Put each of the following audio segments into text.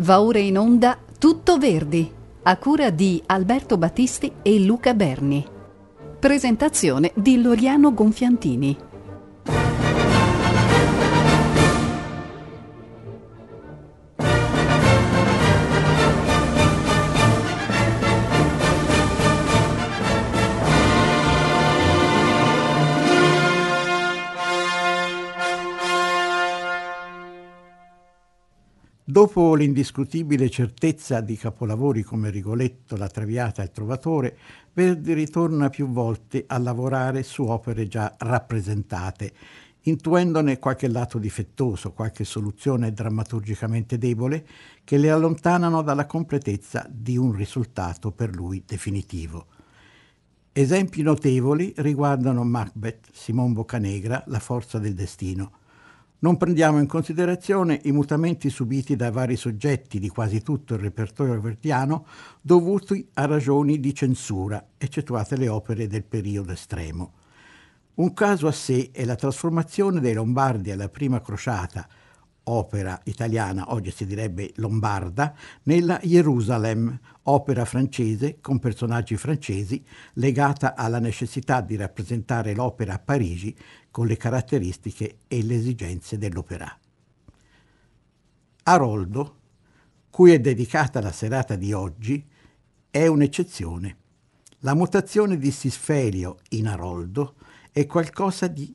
Va ora in onda Tutto Verdi, a cura di Alberto Battisti e Luca Berni. Presentazione di Loriano Gonfiantini. Dopo l'indiscutibile certezza di capolavori come Rigoletto, La Traviata e Il Trovatore, Verdi ritorna più volte a lavorare su opere già rappresentate, intuendone qualche lato difettoso, qualche soluzione drammaturgicamente debole, che le allontanano dalla completezza di un risultato per lui definitivo. Esempi notevoli riguardano Macbeth, Simon Boccanegra, La forza del destino, non prendiamo in considerazione i mutamenti subiti da vari soggetti di quasi tutto il repertorio verdiano dovuti a ragioni di censura, eccettuate le opere del periodo estremo. Un caso a sé è la trasformazione dei Lombardi alla prima crociata, opera italiana, oggi si direbbe lombarda, nella Jerusalem, opera francese con personaggi francesi, legata alla necessità di rappresentare l'opera a Parigi con le caratteristiche e le esigenze dell'opera. Aroldo, cui è dedicata la serata di oggi, è un'eccezione. La mutazione di Sisfelio in Aroldo è qualcosa di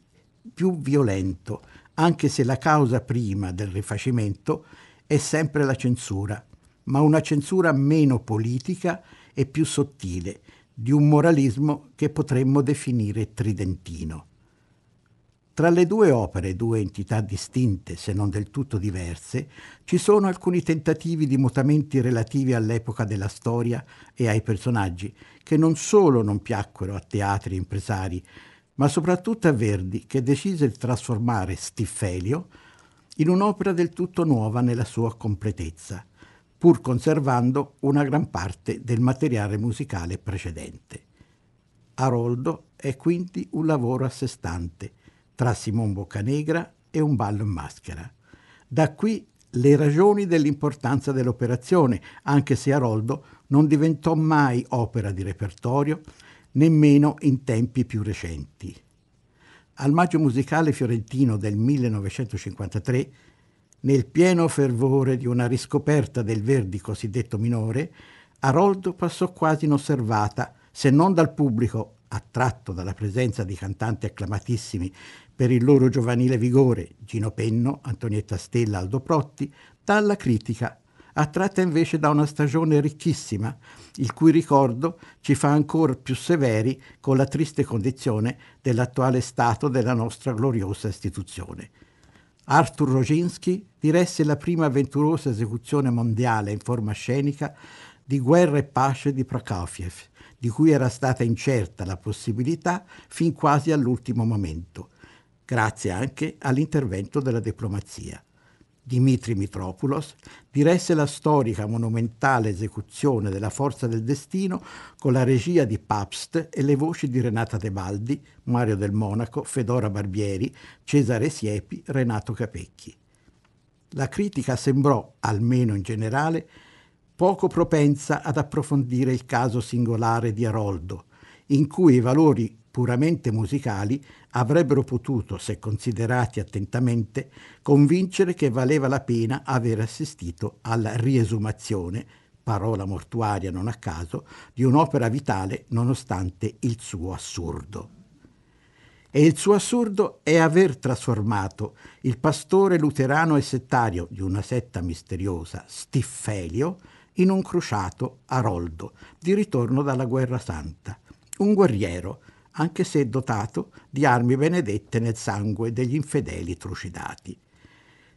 più violento, anche se la causa prima del rifacimento è sempre la censura, ma una censura meno politica e più sottile, di un moralismo che potremmo definire tridentino. Tra le due opere, due entità distinte se non del tutto diverse, ci sono alcuni tentativi di mutamenti relativi all'epoca della storia e ai personaggi, che non solo non piacquero a teatri impresari, ma soprattutto a Verdi, che decise di trasformare Stiffelio in un'opera del tutto nuova nella sua completezza, pur conservando una gran parte del materiale musicale precedente. Aroldo è quindi un lavoro a sé stante, tra Simon Boccanegra e un ballo in maschera. Da qui le ragioni dell'importanza dell'operazione, anche se Aroldo non diventò mai opera di repertorio, nemmeno in tempi più recenti. Al Maggio Musicale Fiorentino del 1953, nel pieno fervore di una riscoperta del Verdi cosiddetto minore, Aroldo passò quasi inosservata, se non dal pubblico, attratto dalla presenza di cantanti acclamatissimi per il loro giovanile vigore, Gino Penno, Antonietta Stella, Aldo Protti, dalla critica attratta invece da una stagione ricchissima, il cui ricordo ci fa ancora più severi con la triste condizione dell'attuale stato della nostra gloriosa istituzione. Arthur Roginski diresse la prima avventurosa esecuzione mondiale in forma scenica di Guerra e pace di Prokofiev, di cui era stata incerta la possibilità fin quasi all'ultimo momento, grazie anche all'intervento della diplomazia. Dimitri Mitropoulos, diresse la storica monumentale esecuzione della Forza del Destino con la regia di Pabst e le voci di Renata Tebaldi, Mario del Monaco, Fedora Barbieri, Cesare Siepi, Renato Capecchi. La critica sembrò, almeno in generale, poco propensa ad approfondire il caso singolare di Aroldo, in cui i valori puramente musicali avrebbero potuto, se considerati attentamente, convincere che valeva la pena aver assistito alla riesumazione, parola mortuaria non a caso, di un'opera vitale nonostante il suo assurdo. E il suo assurdo è aver trasformato il pastore luterano e settario di una setta misteriosa, Stiffelio, in un crociato Aroldo, di ritorno dalla guerra santa, un guerriero, anche se dotato di armi benedette nel sangue degli infedeli trucidati.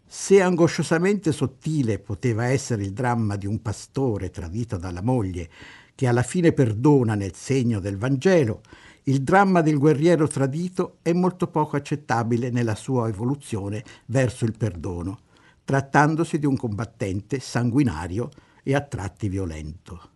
Se angosciosamente sottile poteva essere il dramma di un pastore tradito dalla moglie, che alla fine perdona nel segno del Vangelo, il dramma del guerriero tradito è molto poco accettabile nella sua evoluzione verso il perdono, trattandosi di un combattente sanguinario e a tratti violento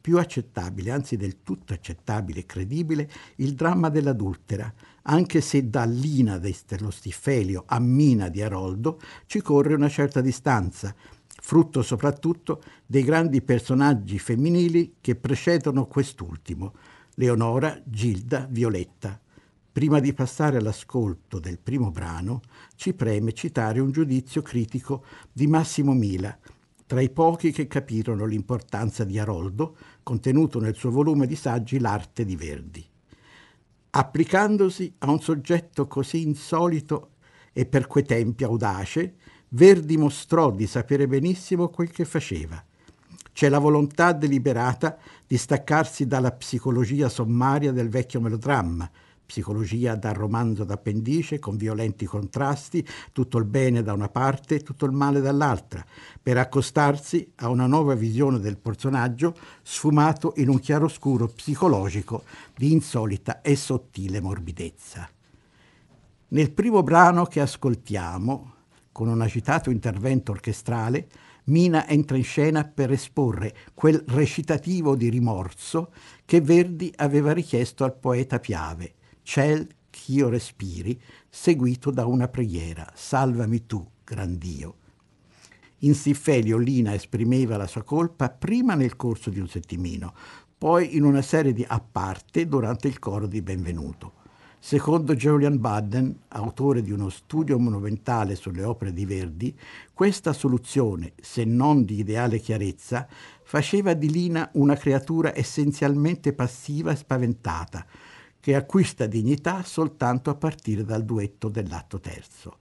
più accettabile, anzi del tutto accettabile e credibile, il dramma dell'adultera, anche se da Lina dello Stiffelio a Mina di Aroldo ci corre una certa distanza, frutto soprattutto dei grandi personaggi femminili che precedono quest'ultimo, Leonora, Gilda, Violetta. Prima di passare all'ascolto del primo brano, ci preme citare un giudizio critico di Massimo Mila, tra i pochi che capirono l'importanza di Aroldo, contenuto nel suo volume di saggi L'arte di Verdi. Applicandosi a un soggetto così insolito e per quei tempi audace, Verdi mostrò di sapere benissimo quel che faceva. C'è la volontà deliberata di staccarsi dalla psicologia sommaria del vecchio melodramma, psicologia da romanzo d'appendice con violenti contrasti, tutto il bene da una parte e tutto il male dall'altra, per accostarsi a una nuova visione del personaggio sfumato in un chiaroscuro psicologico di insolita e sottile morbidezza. Nel primo brano che ascoltiamo, con un agitato intervento orchestrale, Mina entra in scena per esporre quel recitativo di rimorso che Verdi aveva richiesto al poeta Piave, Ciel ch'io respiri, seguito da una preghiera, Salvami tu, gran Dio. In Siffelio Lina esprimeva la sua colpa prima nel corso di un settimino, poi in una serie di a parte durante il coro di Benvenuto. Secondo Julian Budden, autore di uno studio monumentale sulle opere di Verdi, questa soluzione, se non di ideale chiarezza, faceva di Lina una creatura essenzialmente passiva e spaventata, che acquista dignità soltanto a partire dal duetto dell'atto terzo.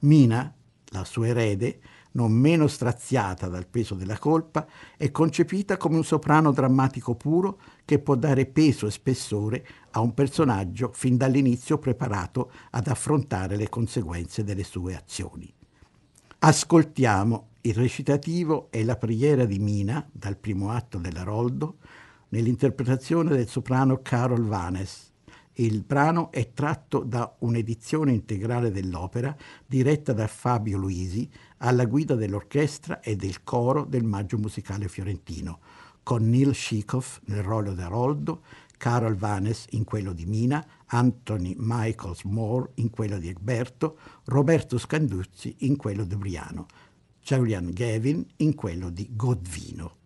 Mina, la sua erede, non meno straziata dal peso della colpa, è concepita come un soprano drammatico puro che può dare peso e spessore a un personaggio fin dall'inizio preparato ad affrontare le conseguenze delle sue azioni. Ascoltiamo il recitativo e la preghiera di Mina dal primo atto dell'Aroldo nell'interpretazione del soprano Carol Vanes il brano è tratto da un'edizione integrale dell'opera diretta da Fabio Luisi alla guida dell'orchestra e del coro del Maggio Musicale Fiorentino, con Neil Shikoff nel ruolo di Aroldo, Carol Vanes in quello di Mina, Anthony Michaels Moore in quello di Egberto, Roberto Scanduzzi in quello di Briano, Julian Gavin in quello di Godvino.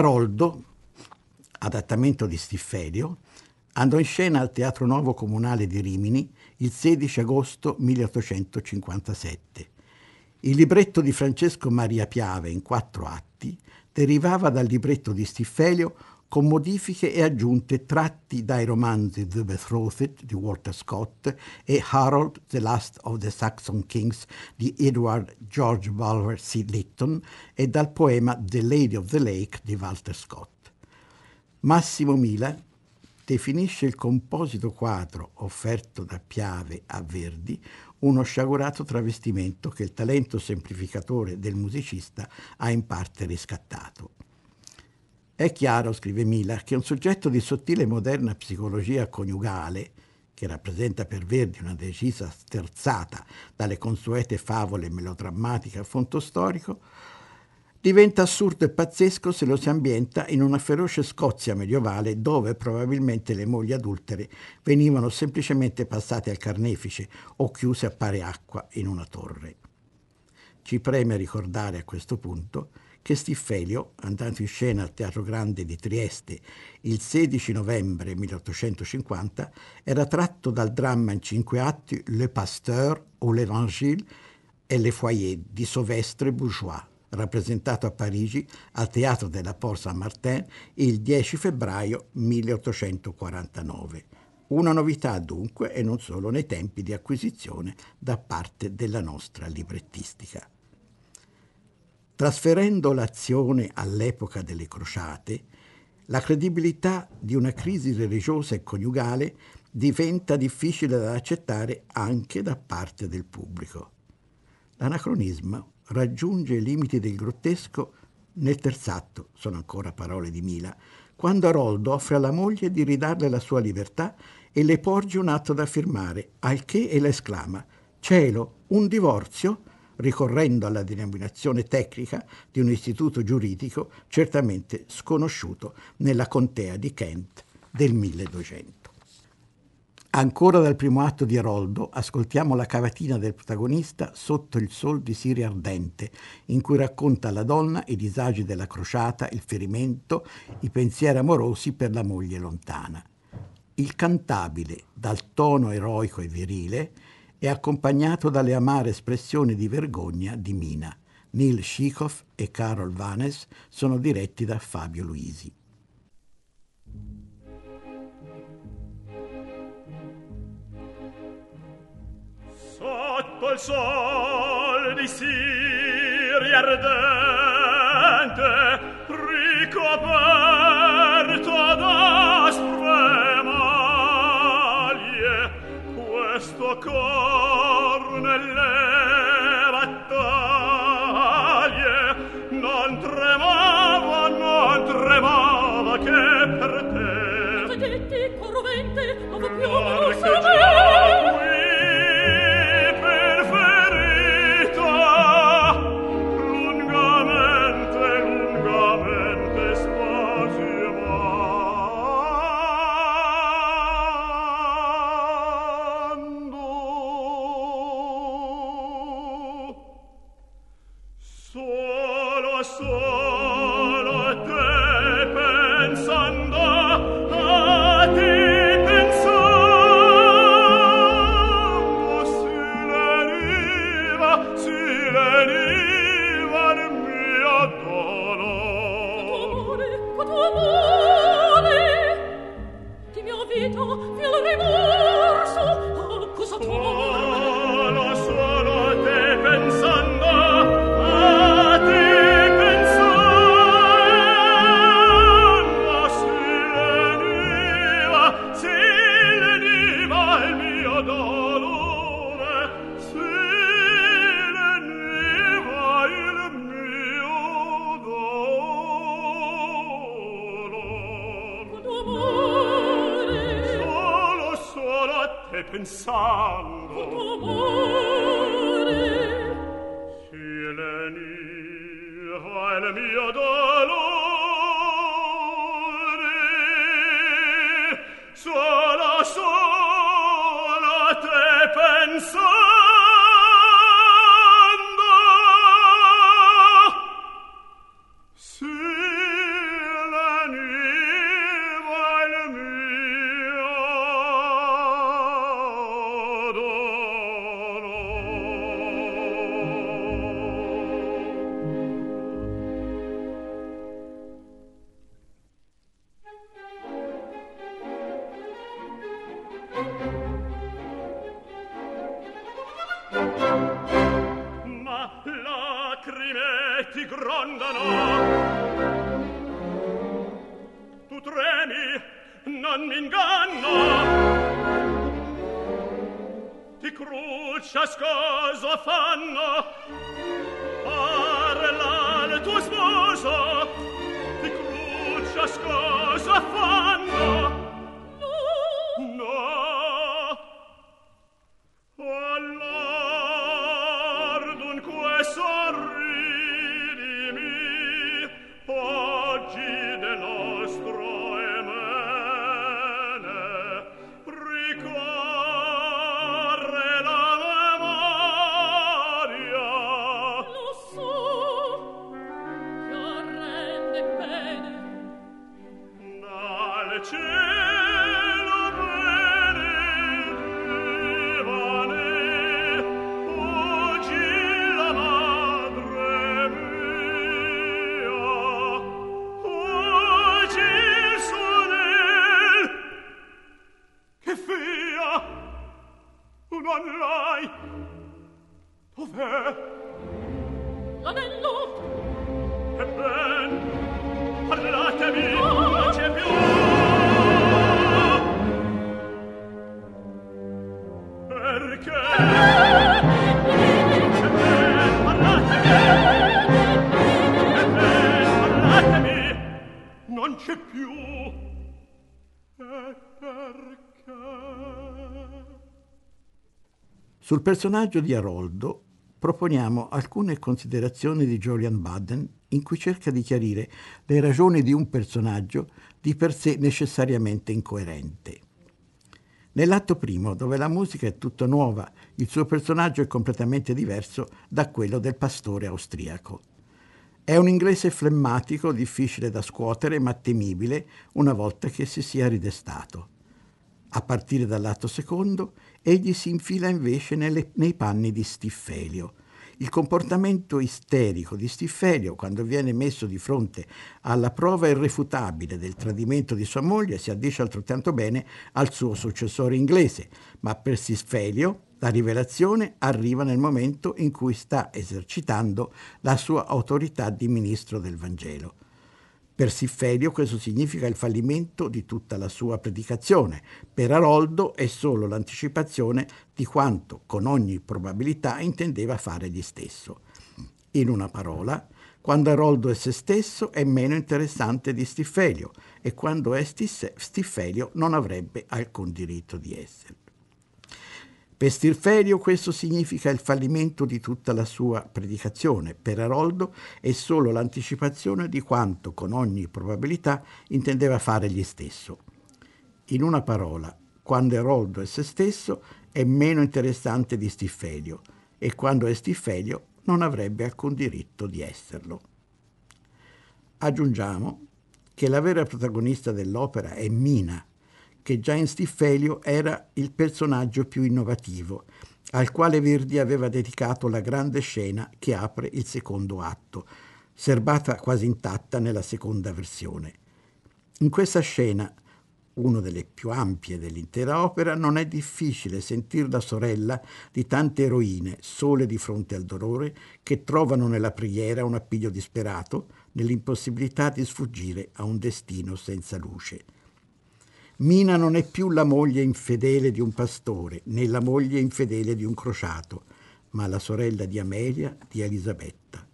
Aroldo, adattamento di Stiffelio, andò in scena al Teatro Nuovo Comunale di Rimini il 16 agosto 1857. Il libretto di Francesco Maria Piave in quattro atti derivava dal libretto di Stiffelio con modifiche e aggiunte tratti dai romanzi The Betrothed di Walter Scott e Harold, The Last of the Saxon Kings di Edward George Bulwer C. Lytton e dal poema The Lady of the Lake di Walter Scott. Massimo Mila definisce il composito quadro offerto da Piave a Verdi uno sciagurato travestimento che il talento semplificatore del musicista ha in parte riscattato. È chiaro, scrive Miller, che un soggetto di sottile e moderna psicologia coniugale, che rappresenta per Verdi una decisa sterzata dalle consuete favole melodrammatiche a fonto storico, diventa assurdo e pazzesco se lo si ambienta in una feroce Scozia medievale dove probabilmente le mogli adultere venivano semplicemente passate al carnefice o chiuse a pare acqua in una torre. Ci preme ricordare a questo punto che Stiffelio, andato in scena al Teatro Grande di Trieste il 16 novembre 1850, era tratto dal dramma in cinque atti Le Pasteur ou l'Évangile e Le Foyer di Sauvestre Bourgeois, rappresentato a Parigi al Teatro della Porte Saint-Martin il 10 febbraio 1849. Una novità dunque e non solo nei tempi di acquisizione da parte della nostra librettistica. Trasferendo l'azione all'epoca delle crociate, la credibilità di una crisi religiosa e coniugale diventa difficile da accettare anche da parte del pubblico. L'anacronismo raggiunge i limiti del grottesco nel terzatto, sono ancora parole di Mila, quando Aroldo offre alla moglie di ridarle la sua libertà e le porge un atto da firmare, al che ella esclama Cielo, un divorzio? Ricorrendo alla denominazione tecnica di un istituto giuridico certamente sconosciuto nella contea di Kent del 1200. Ancora dal primo atto di Aroldo ascoltiamo la cavatina del protagonista Sotto il sol di Siria ardente, in cui racconta alla donna i disagi della crociata, il ferimento, i pensieri amorosi per la moglie lontana. Il cantabile, dal tono eroico e virile, è accompagnato dalle amare espressioni di vergogna di Mina. Neil Shikoff e Carol Vanes sono diretti da Fabio Luisi. Sotto il sol di Siria ardente ricoperto cor nelle battaglie non tremava, non tremava che per te. Corrovente, non più non l'hai. Dov'è? l'anello ebben parlatemi oh! non c'è più. Perché? Ebben parlatemi. Ebben parlatemi. Non c'è più. Sul personaggio di Aroldo proponiamo alcune considerazioni di Julian Budden in cui cerca di chiarire le ragioni di un personaggio di per sé necessariamente incoerente. Nell'atto primo, dove la musica è tutta nuova, il suo personaggio è completamente diverso da quello del pastore austriaco. È un inglese flemmatico, difficile da scuotere, ma temibile una volta che si sia ridestato. A partire dall'atto secondo, egli si infila invece nelle- nei panni di Stiffelio. Il comportamento isterico di Stiffelio, quando viene messo di fronte alla prova irrefutabile del tradimento di sua moglie, si addice altrettanto bene al suo successore inglese, ma per Stiffelio la rivelazione arriva nel momento in cui sta esercitando la sua autorità di ministro del Vangelo. Per Siffelio questo significa il fallimento di tutta la sua predicazione. Per Aroldo è solo l'anticipazione di quanto con ogni probabilità intendeva fare egli stesso. In una parola, quando Aroldo è se stesso è meno interessante di Stiffelio e quando è Stiffelio non avrebbe alcun diritto di essere. Per Stirfelio questo significa il fallimento di tutta la sua predicazione. Per Aroldo è solo l'anticipazione di quanto, con ogni probabilità, intendeva fare egli stesso. In una parola, quando Aroldo è se stesso, è meno interessante di Stiffelio e quando è Stiffelio non avrebbe alcun diritto di esserlo. Aggiungiamo che la vera protagonista dell'opera è Mina, che già in Stiffelio era il personaggio più innovativo, al quale Verdi aveva dedicato la grande scena che apre il secondo atto, serbata quasi intatta nella seconda versione. In questa scena, una delle più ampie dell'intera opera, non è difficile sentir la sorella di tante eroine, sole di fronte al dolore, che trovano nella preghiera un appiglio disperato nell'impossibilità di sfuggire a un destino senza luce. Mina non è più la moglie infedele di un pastore, né la moglie infedele di un crociato, ma la sorella di Amelia, di Elisabetta.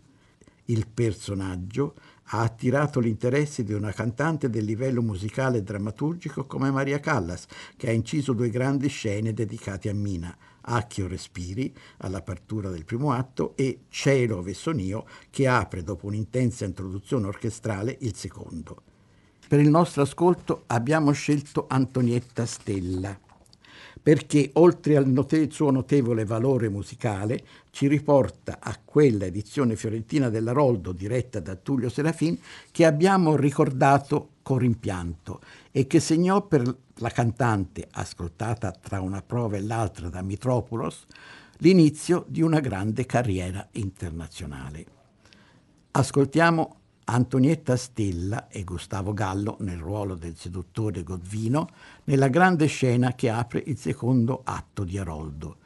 Il personaggio ha attirato l'interesse di una cantante del livello musicale e drammaturgico come Maria Callas, che ha inciso due grandi scene dedicate a Mina, Acchio Respiri, all'apertura del primo atto, e Cielo Vessonio, che apre, dopo un'intensa introduzione orchestrale, il secondo. Per il nostro ascolto abbiamo scelto Antonietta Stella, perché oltre al note- suo notevole valore musicale ci riporta a quella edizione fiorentina dell'Aroldo diretta da Tullio Serafin che abbiamo ricordato con rimpianto e che segnò per la cantante, ascoltata tra una prova e l'altra da Mitropoulos, l'inizio di una grande carriera internazionale. Ascoltiamo Antonietta Stella e Gustavo Gallo nel ruolo del seduttore Godvino nella grande scena che apre il secondo atto di Aroldo.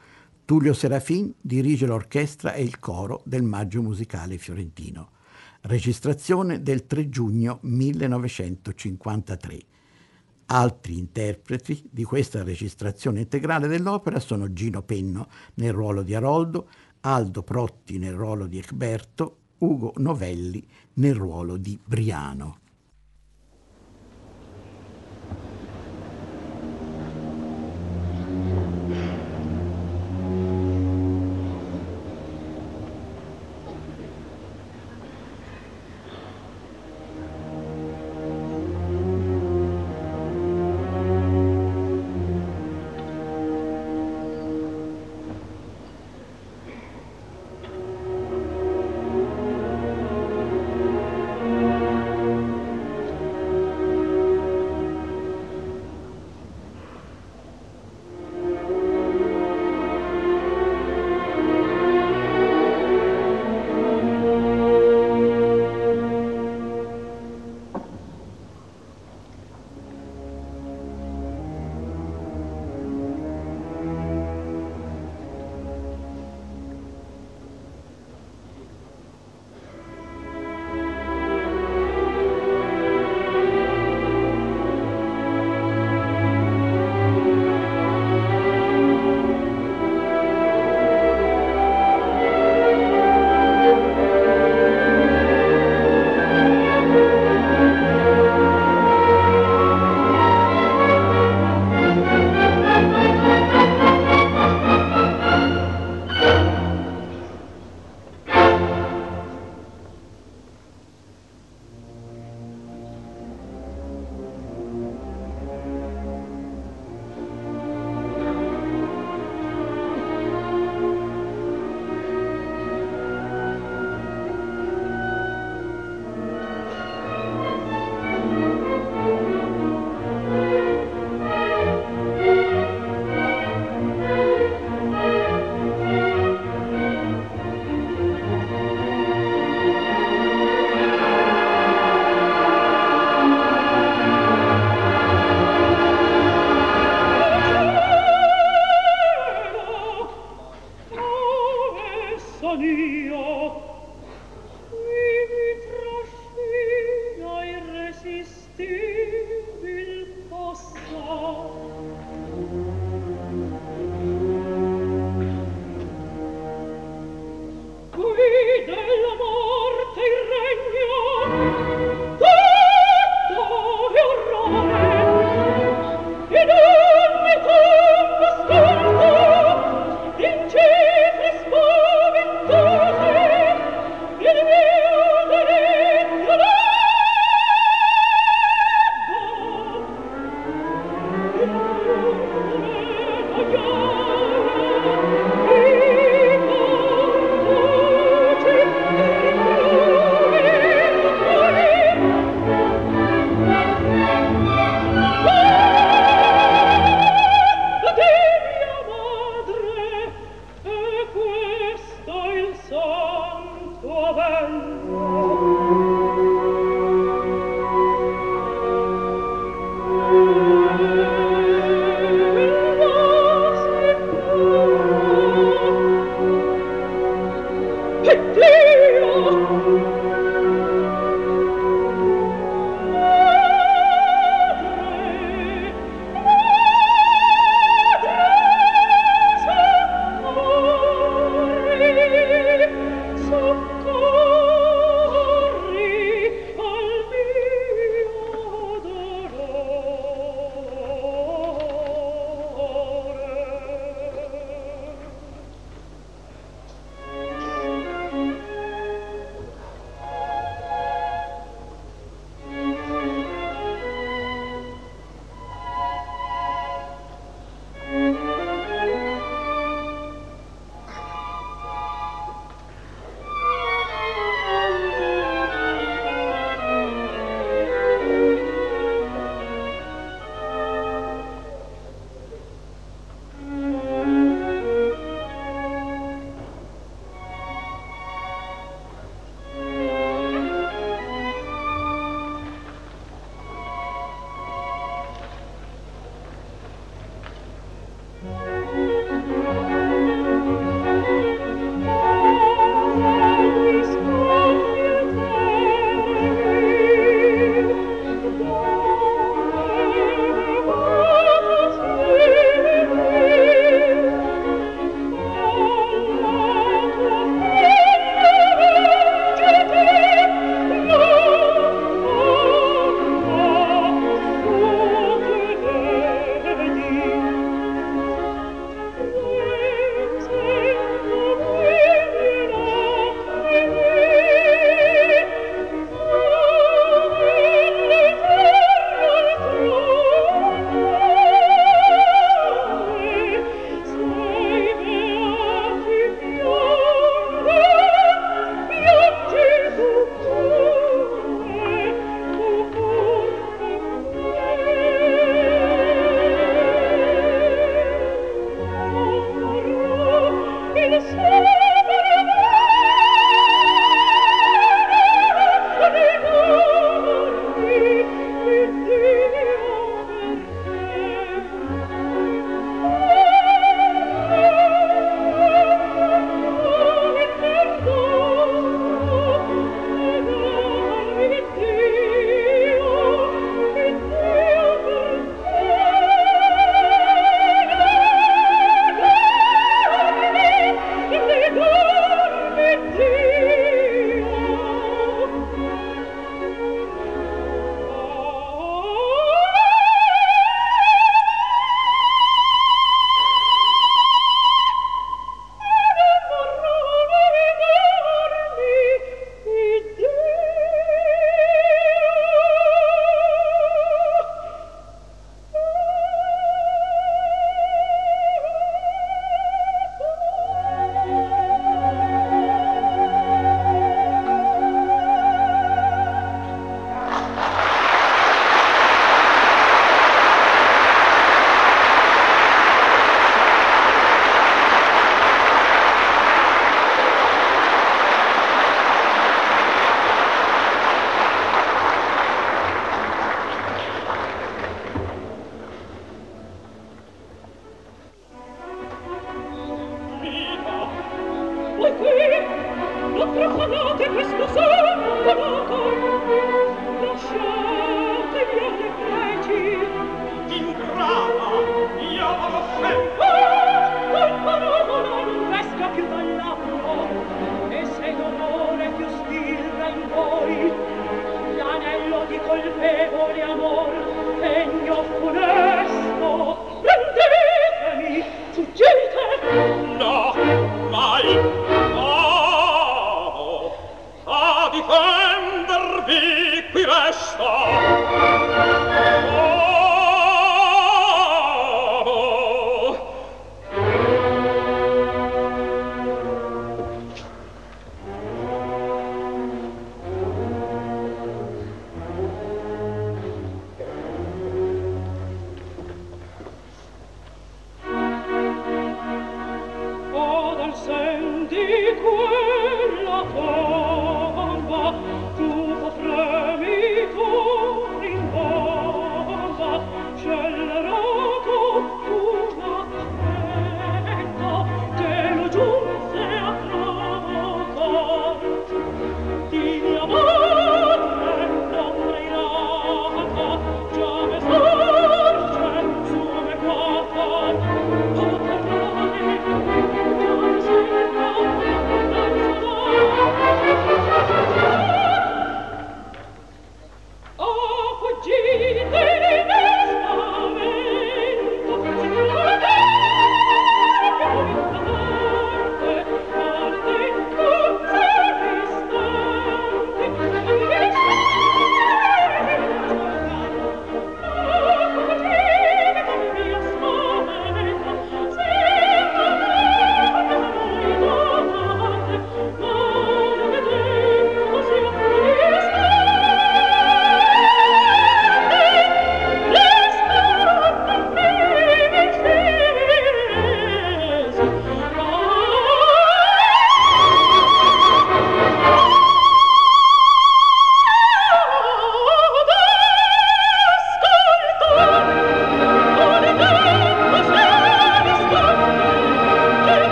Tullio Serafin dirige l'orchestra e il coro del Maggio Musicale Fiorentino. Registrazione del 3 giugno 1953. Altri interpreti di questa registrazione integrale dell'opera sono Gino Penno nel ruolo di Aroldo, Aldo Protti nel ruolo di Egberto, Ugo Novelli nel ruolo di Briano.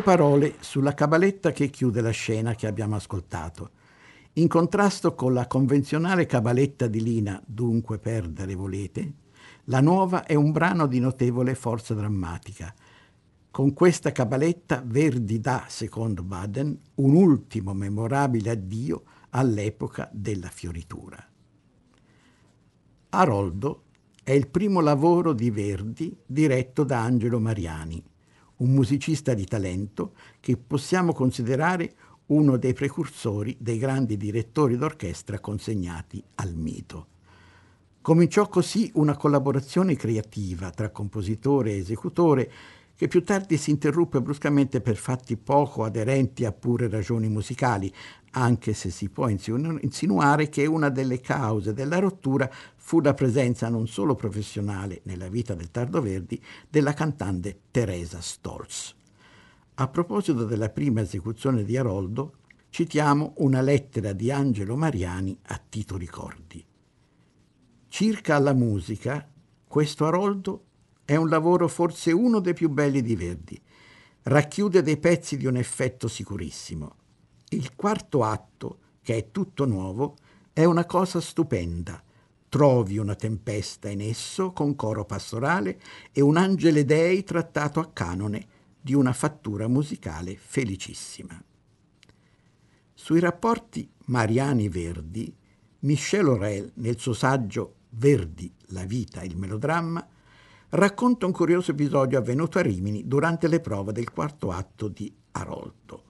Due parole sulla cabaletta che chiude la scena che abbiamo ascoltato. In contrasto con la convenzionale cabaletta di Lina, dunque perdere volete, la nuova è un brano di notevole forza drammatica. Con questa cabaletta Verdi dà, secondo Baden, un ultimo memorabile addio all'epoca della fioritura. Aroldo è il primo lavoro di Verdi diretto da Angelo Mariani, un musicista di talento che possiamo considerare uno dei precursori dei grandi direttori d'orchestra consegnati al mito. Cominciò così una collaborazione creativa tra compositore e esecutore che più tardi si interruppe bruscamente per fatti poco aderenti a pure ragioni musicali, anche se si può insinuare che una delle cause della rottura fu la presenza non solo professionale nella vita del Tardo Verdi della cantante Teresa Stolz. A proposito della prima esecuzione di Aroldo, citiamo una lettera di Angelo Mariani a Tito Ricordi. Circa alla musica, questo Aroldo è un lavoro forse uno dei più belli di Verdi. Racchiude dei pezzi di un effetto sicurissimo. Il quarto atto, che è tutto nuovo, è una cosa stupenda. Trovi una tempesta in esso con coro pastorale e un angele dei trattato a canone di una fattura musicale felicissima. Sui rapporti Mariani-Verdi, Michel Aurel, nel suo saggio Verdi, la vita e il melodramma, racconta un curioso episodio avvenuto a Rimini durante le prove del quarto atto di Aroldo.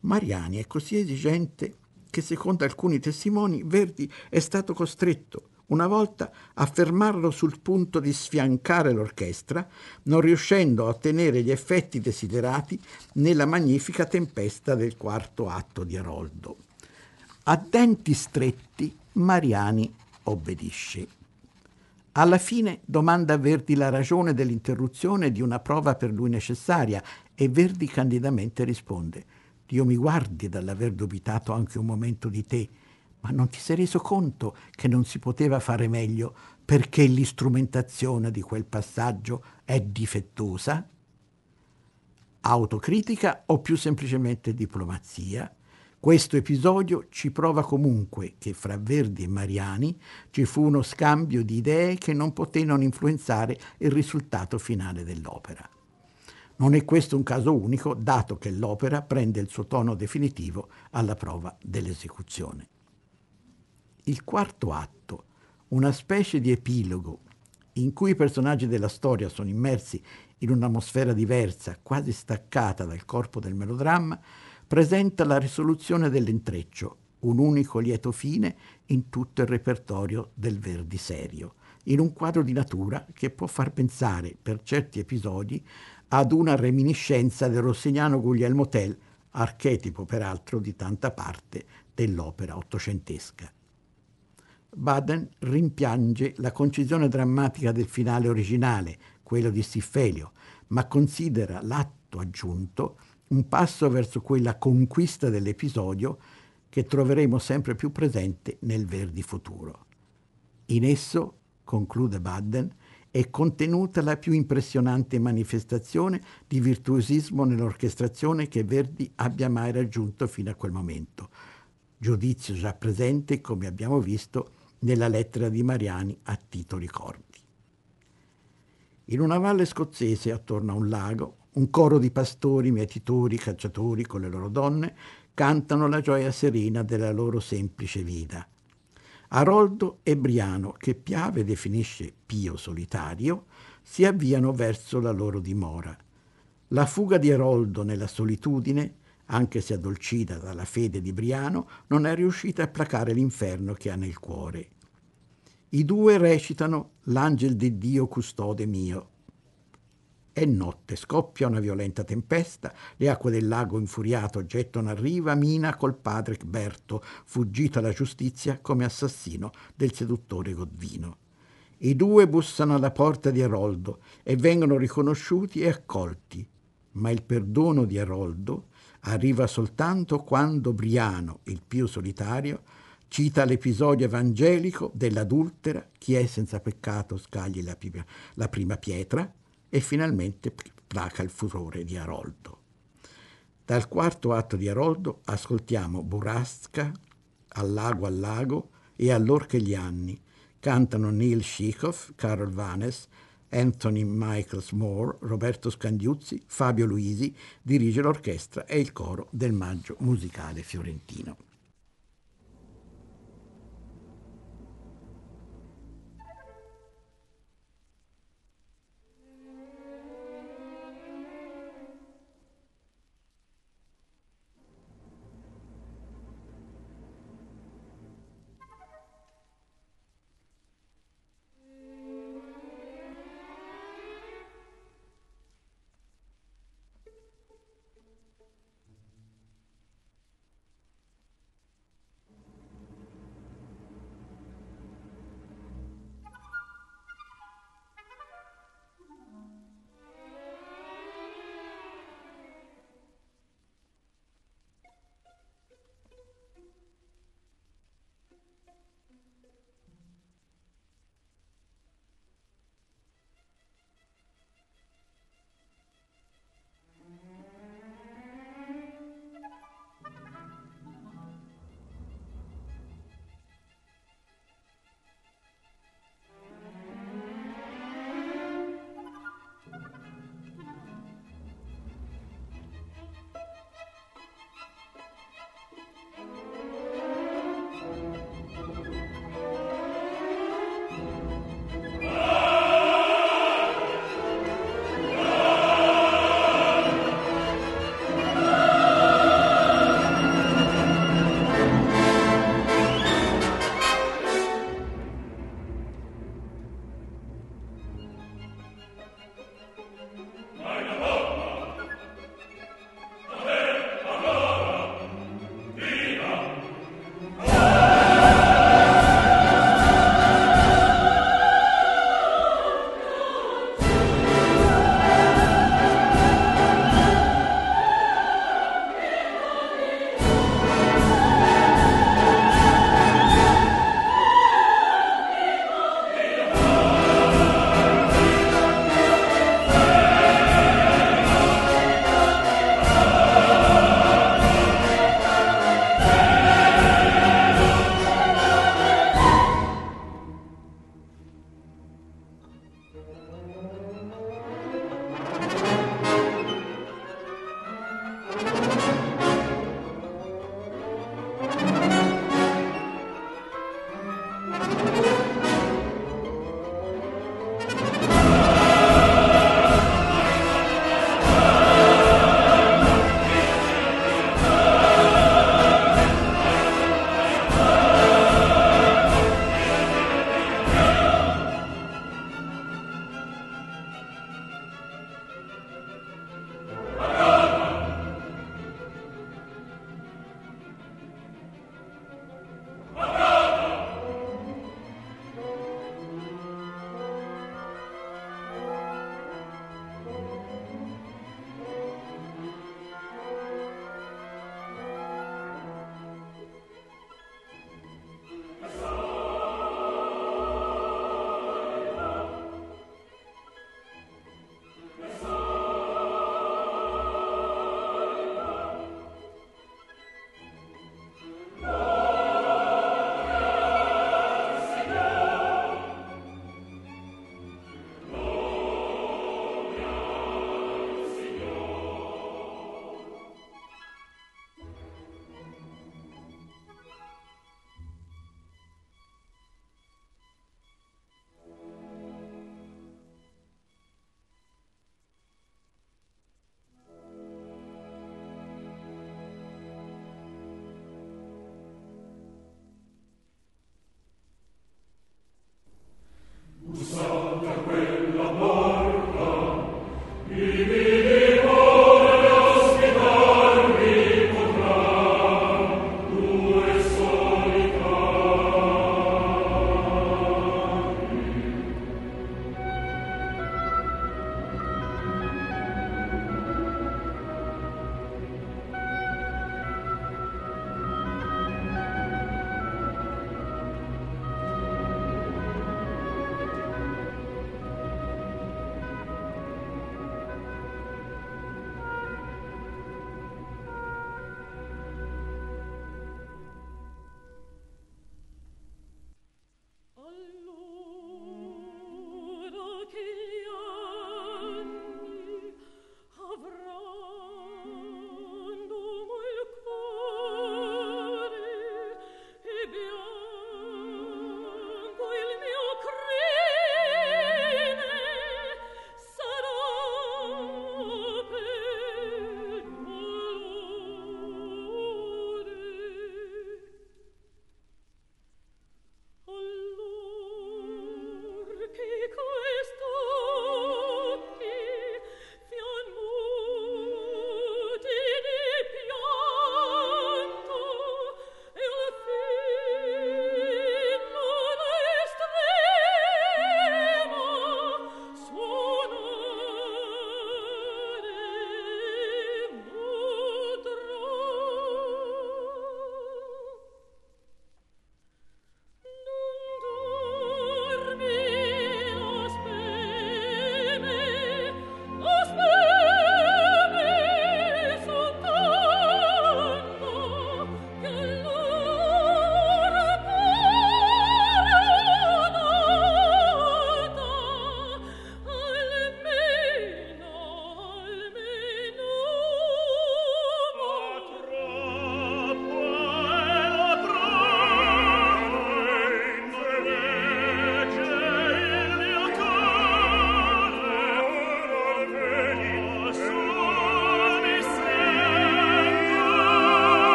Mariani è così esigente che, secondo alcuni testimoni, Verdi è stato costretto una volta a fermarlo sul punto di sfiancare l'orchestra, non riuscendo a ottenere gli effetti desiderati nella magnifica tempesta del quarto atto di Aroldo. A denti stretti Mariani obbedisce. Alla fine domanda a Verdi la ragione dell'interruzione di una prova per lui necessaria e Verdi candidamente risponde Dio mi guardi dall'aver dubitato anche un momento di te, ma non ti sei reso conto che non si poteva fare meglio perché l'istrumentazione di quel passaggio è difettosa? Autocritica o più semplicemente diplomazia? Questo episodio ci prova comunque che fra Verdi e Mariani ci fu uno scambio di idee che non poté non influenzare il risultato finale dell'opera. Non è questo un caso unico, dato che l'opera prende il suo tono definitivo alla prova dell'esecuzione. Il quarto atto, una specie di epilogo in cui i personaggi della storia sono immersi in un'atmosfera diversa, quasi staccata dal corpo del melodramma, presenta la risoluzione dell'intreccio, un unico lieto fine in tutto il repertorio del Verdi serio, in un quadro di natura che può far pensare, per certi episodi, ad una reminiscenza del rossignano Guglielmo Tell, archetipo peraltro di tanta parte dell'opera ottocentesca. Baden rimpiange la concisione drammatica del finale originale, quello di Siffelio, ma considera l'atto aggiunto un passo verso quella conquista dell'episodio che troveremo sempre più presente nel Verdi futuro. In esso, conclude Baden, è contenuta la più impressionante manifestazione di virtuosismo nell'orchestrazione che Verdi abbia mai raggiunto fino a quel momento, giudizio già presente, come abbiamo visto, nella lettera di Mariani a Tito Ricordi. In una valle scozzese, attorno a un lago, un coro di pastori, mietitori, cacciatori con le loro donne cantano la gioia serena della loro semplice vita. Aroldo e Briano, che Piave definisce pio solitario, si avviano verso la loro dimora. La fuga di Aroldo nella solitudine, anche se addolcita dalla fede di Briano, non è riuscita a placare l'inferno che ha nel cuore. I due recitano L'angel di Dio custode mio, è notte, scoppia una violenta tempesta, le acque del lago infuriato gettano a riva Mina col padre Berto, fuggito alla giustizia come assassino del seduttore Godvino. I due bussano alla porta di Eroldo e vengono riconosciuti e accolti, ma il perdono di Eroldo arriva soltanto quando Briano, il più solitario, cita l'episodio evangelico dell'adultera, chi è senza peccato scagli la, la prima pietra, e finalmente placa il furore di Aroldo. Dal quarto atto di Aroldo ascoltiamo Burrasca, Al lago al lago e Allor che gli anni. Cantano Neil Shikoff, Carol Vanes, Anthony Michaels Moore, Roberto Scandiuzzi, Fabio Luisi, dirige l'orchestra e il coro del Maggio Musicale Fiorentino.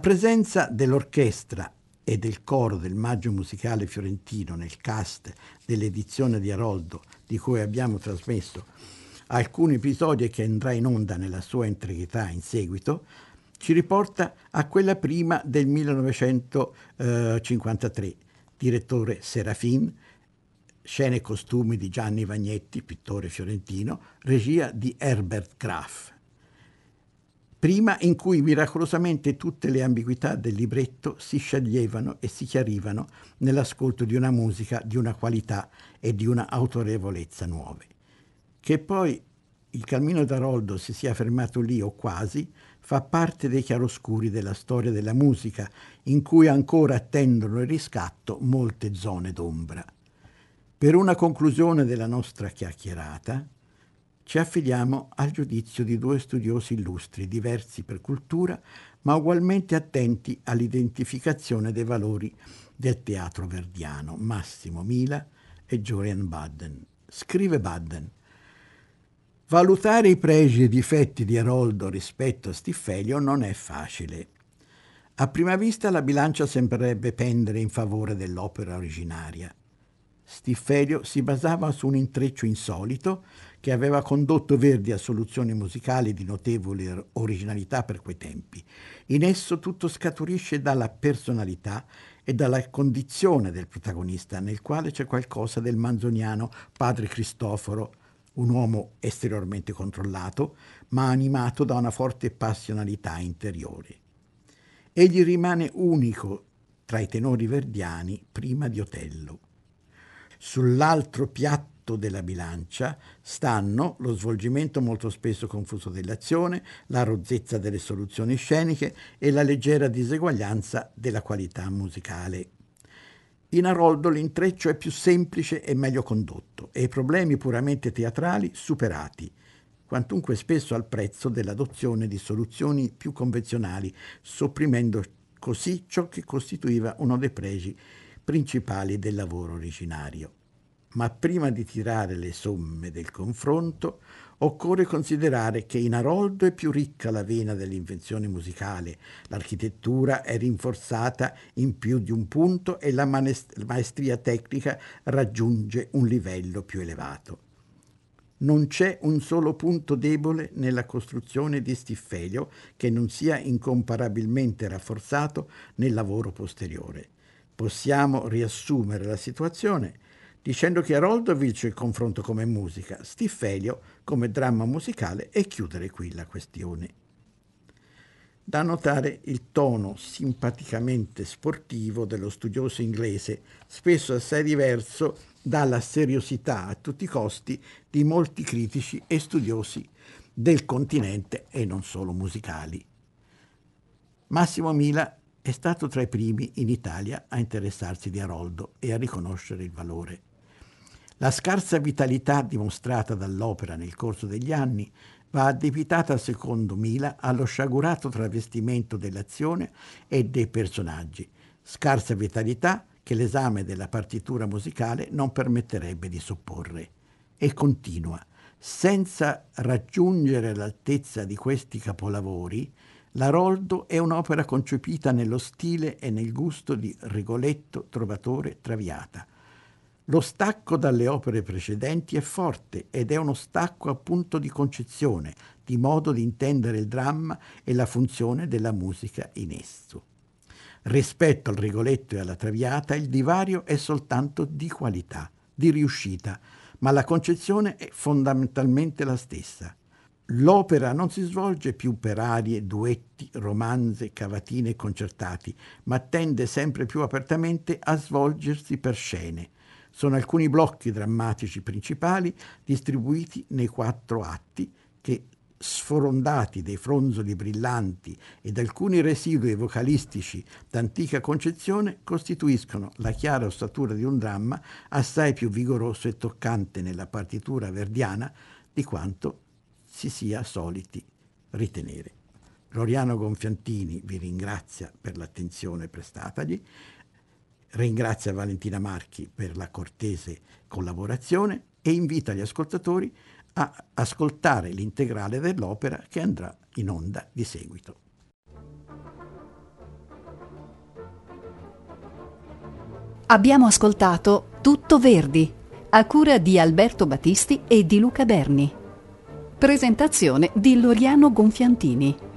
Presenza dell'orchestra e del coro del Maggio Musicale Fiorentino nel cast dell'edizione di Aroldo, di cui abbiamo trasmesso alcuni episodi che andrà in onda nella sua integrità in seguito, ci riporta a quella prima del 1953, direttore Serafin, scene e costumi di Gianni Vagnetti, pittore fiorentino, regia di Herbert Graf prima in cui miracolosamente tutte le ambiguità del libretto si scioglievano e si chiarivano nell'ascolto di una musica di una qualità e di una autorevolezza nuove. Che poi il cammino d'Aroldo si sia fermato lì o quasi, fa parte dei chiaroscuri della storia della musica, in cui ancora attendono il riscatto molte zone d'ombra. Per una conclusione della nostra chiacchierata, ci affidiamo al giudizio di due studiosi illustri, diversi per cultura, ma ugualmente attenti all'identificazione dei valori del teatro verdiano, Massimo Mila e Jorian Budden. Scrive Budden. Valutare i pregi e i difetti di Eroldo rispetto a Stiffelio non è facile. A prima vista la bilancia sembrerebbe pendere in favore dell'opera originaria. Stiffelio si basava su un intreccio insolito che aveva condotto Verdi a soluzioni musicali di notevole originalità per quei tempi. In esso tutto scaturisce dalla personalità e dalla condizione del protagonista, nel quale c'è qualcosa del manzoniano padre Cristoforo, un uomo esteriormente controllato, ma animato da una forte passionalità interiore. Egli rimane unico tra i tenori verdiani prima di Otello. Sull'altro piatto della bilancia stanno lo svolgimento molto spesso confuso dell'azione, la rozzezza delle soluzioni sceniche e la leggera diseguaglianza della qualità musicale. In Aroldo l'intreccio è più semplice e meglio condotto e i problemi puramente teatrali superati, quantunque spesso al prezzo dell'adozione di soluzioni più convenzionali, sopprimendo così ciò che costituiva uno dei pregi principali del lavoro originario ma prima di tirare le somme del confronto occorre considerare che in Aroldo è più ricca la vena dell'invenzione musicale, l'architettura è rinforzata in più di un punto e la maestria tecnica raggiunge un livello più elevato. Non c'è un solo punto debole nella costruzione di Stiffelio che non sia incomparabilmente rafforzato nel lavoro posteriore. Possiamo riassumere la situazione dicendo che Aroldo vince il confronto come musica, Stiffelio come dramma musicale e chiudere qui la questione. Da notare il tono simpaticamente sportivo dello studioso inglese, spesso assai diverso dalla seriosità a tutti i costi di molti critici e studiosi del continente e non solo musicali. Massimo Mila è stato tra i primi in Italia a interessarsi di Aroldo e a riconoscere il valore. La scarsa vitalità dimostrata dall'opera nel corso degli anni va addebitata, secondo Mila, allo sciagurato travestimento dell'azione e dei personaggi, scarsa vitalità che l'esame della partitura musicale non permetterebbe di supporre. E continua, senza raggiungere l'altezza di questi capolavori, l'Aroldo è un'opera concepita nello stile e nel gusto di Rigoletto, Trovatore, Traviata. Lo stacco dalle opere precedenti è forte ed è uno stacco appunto di concezione, di modo di intendere il dramma e la funzione della musica in esso. Rispetto al Rigoletto e alla Traviata il divario è soltanto di qualità, di riuscita, ma la concezione è fondamentalmente la stessa. L'opera non si svolge più per arie, duetti, romanze, cavatine e concertati, ma tende sempre più apertamente a svolgersi per scene. Sono alcuni blocchi drammatici principali distribuiti nei quattro atti che sforondati dei fronzoli brillanti ed alcuni residui vocalistici d'antica concezione costituiscono la chiara ossatura di un dramma assai più vigoroso e toccante nella partitura verdiana di quanto si sia soliti ritenere. Loriano Gonfiantini vi ringrazia per l'attenzione prestatagli, ringrazia Valentina Marchi per la cortese collaborazione e invita gli ascoltatori a ascoltare l'integrale dell'opera che andrà in onda di seguito. Abbiamo ascoltato Tutto Verdi, a cura di Alberto Battisti e di Luca Berni. Presentazione di Loriano Gonfiantini.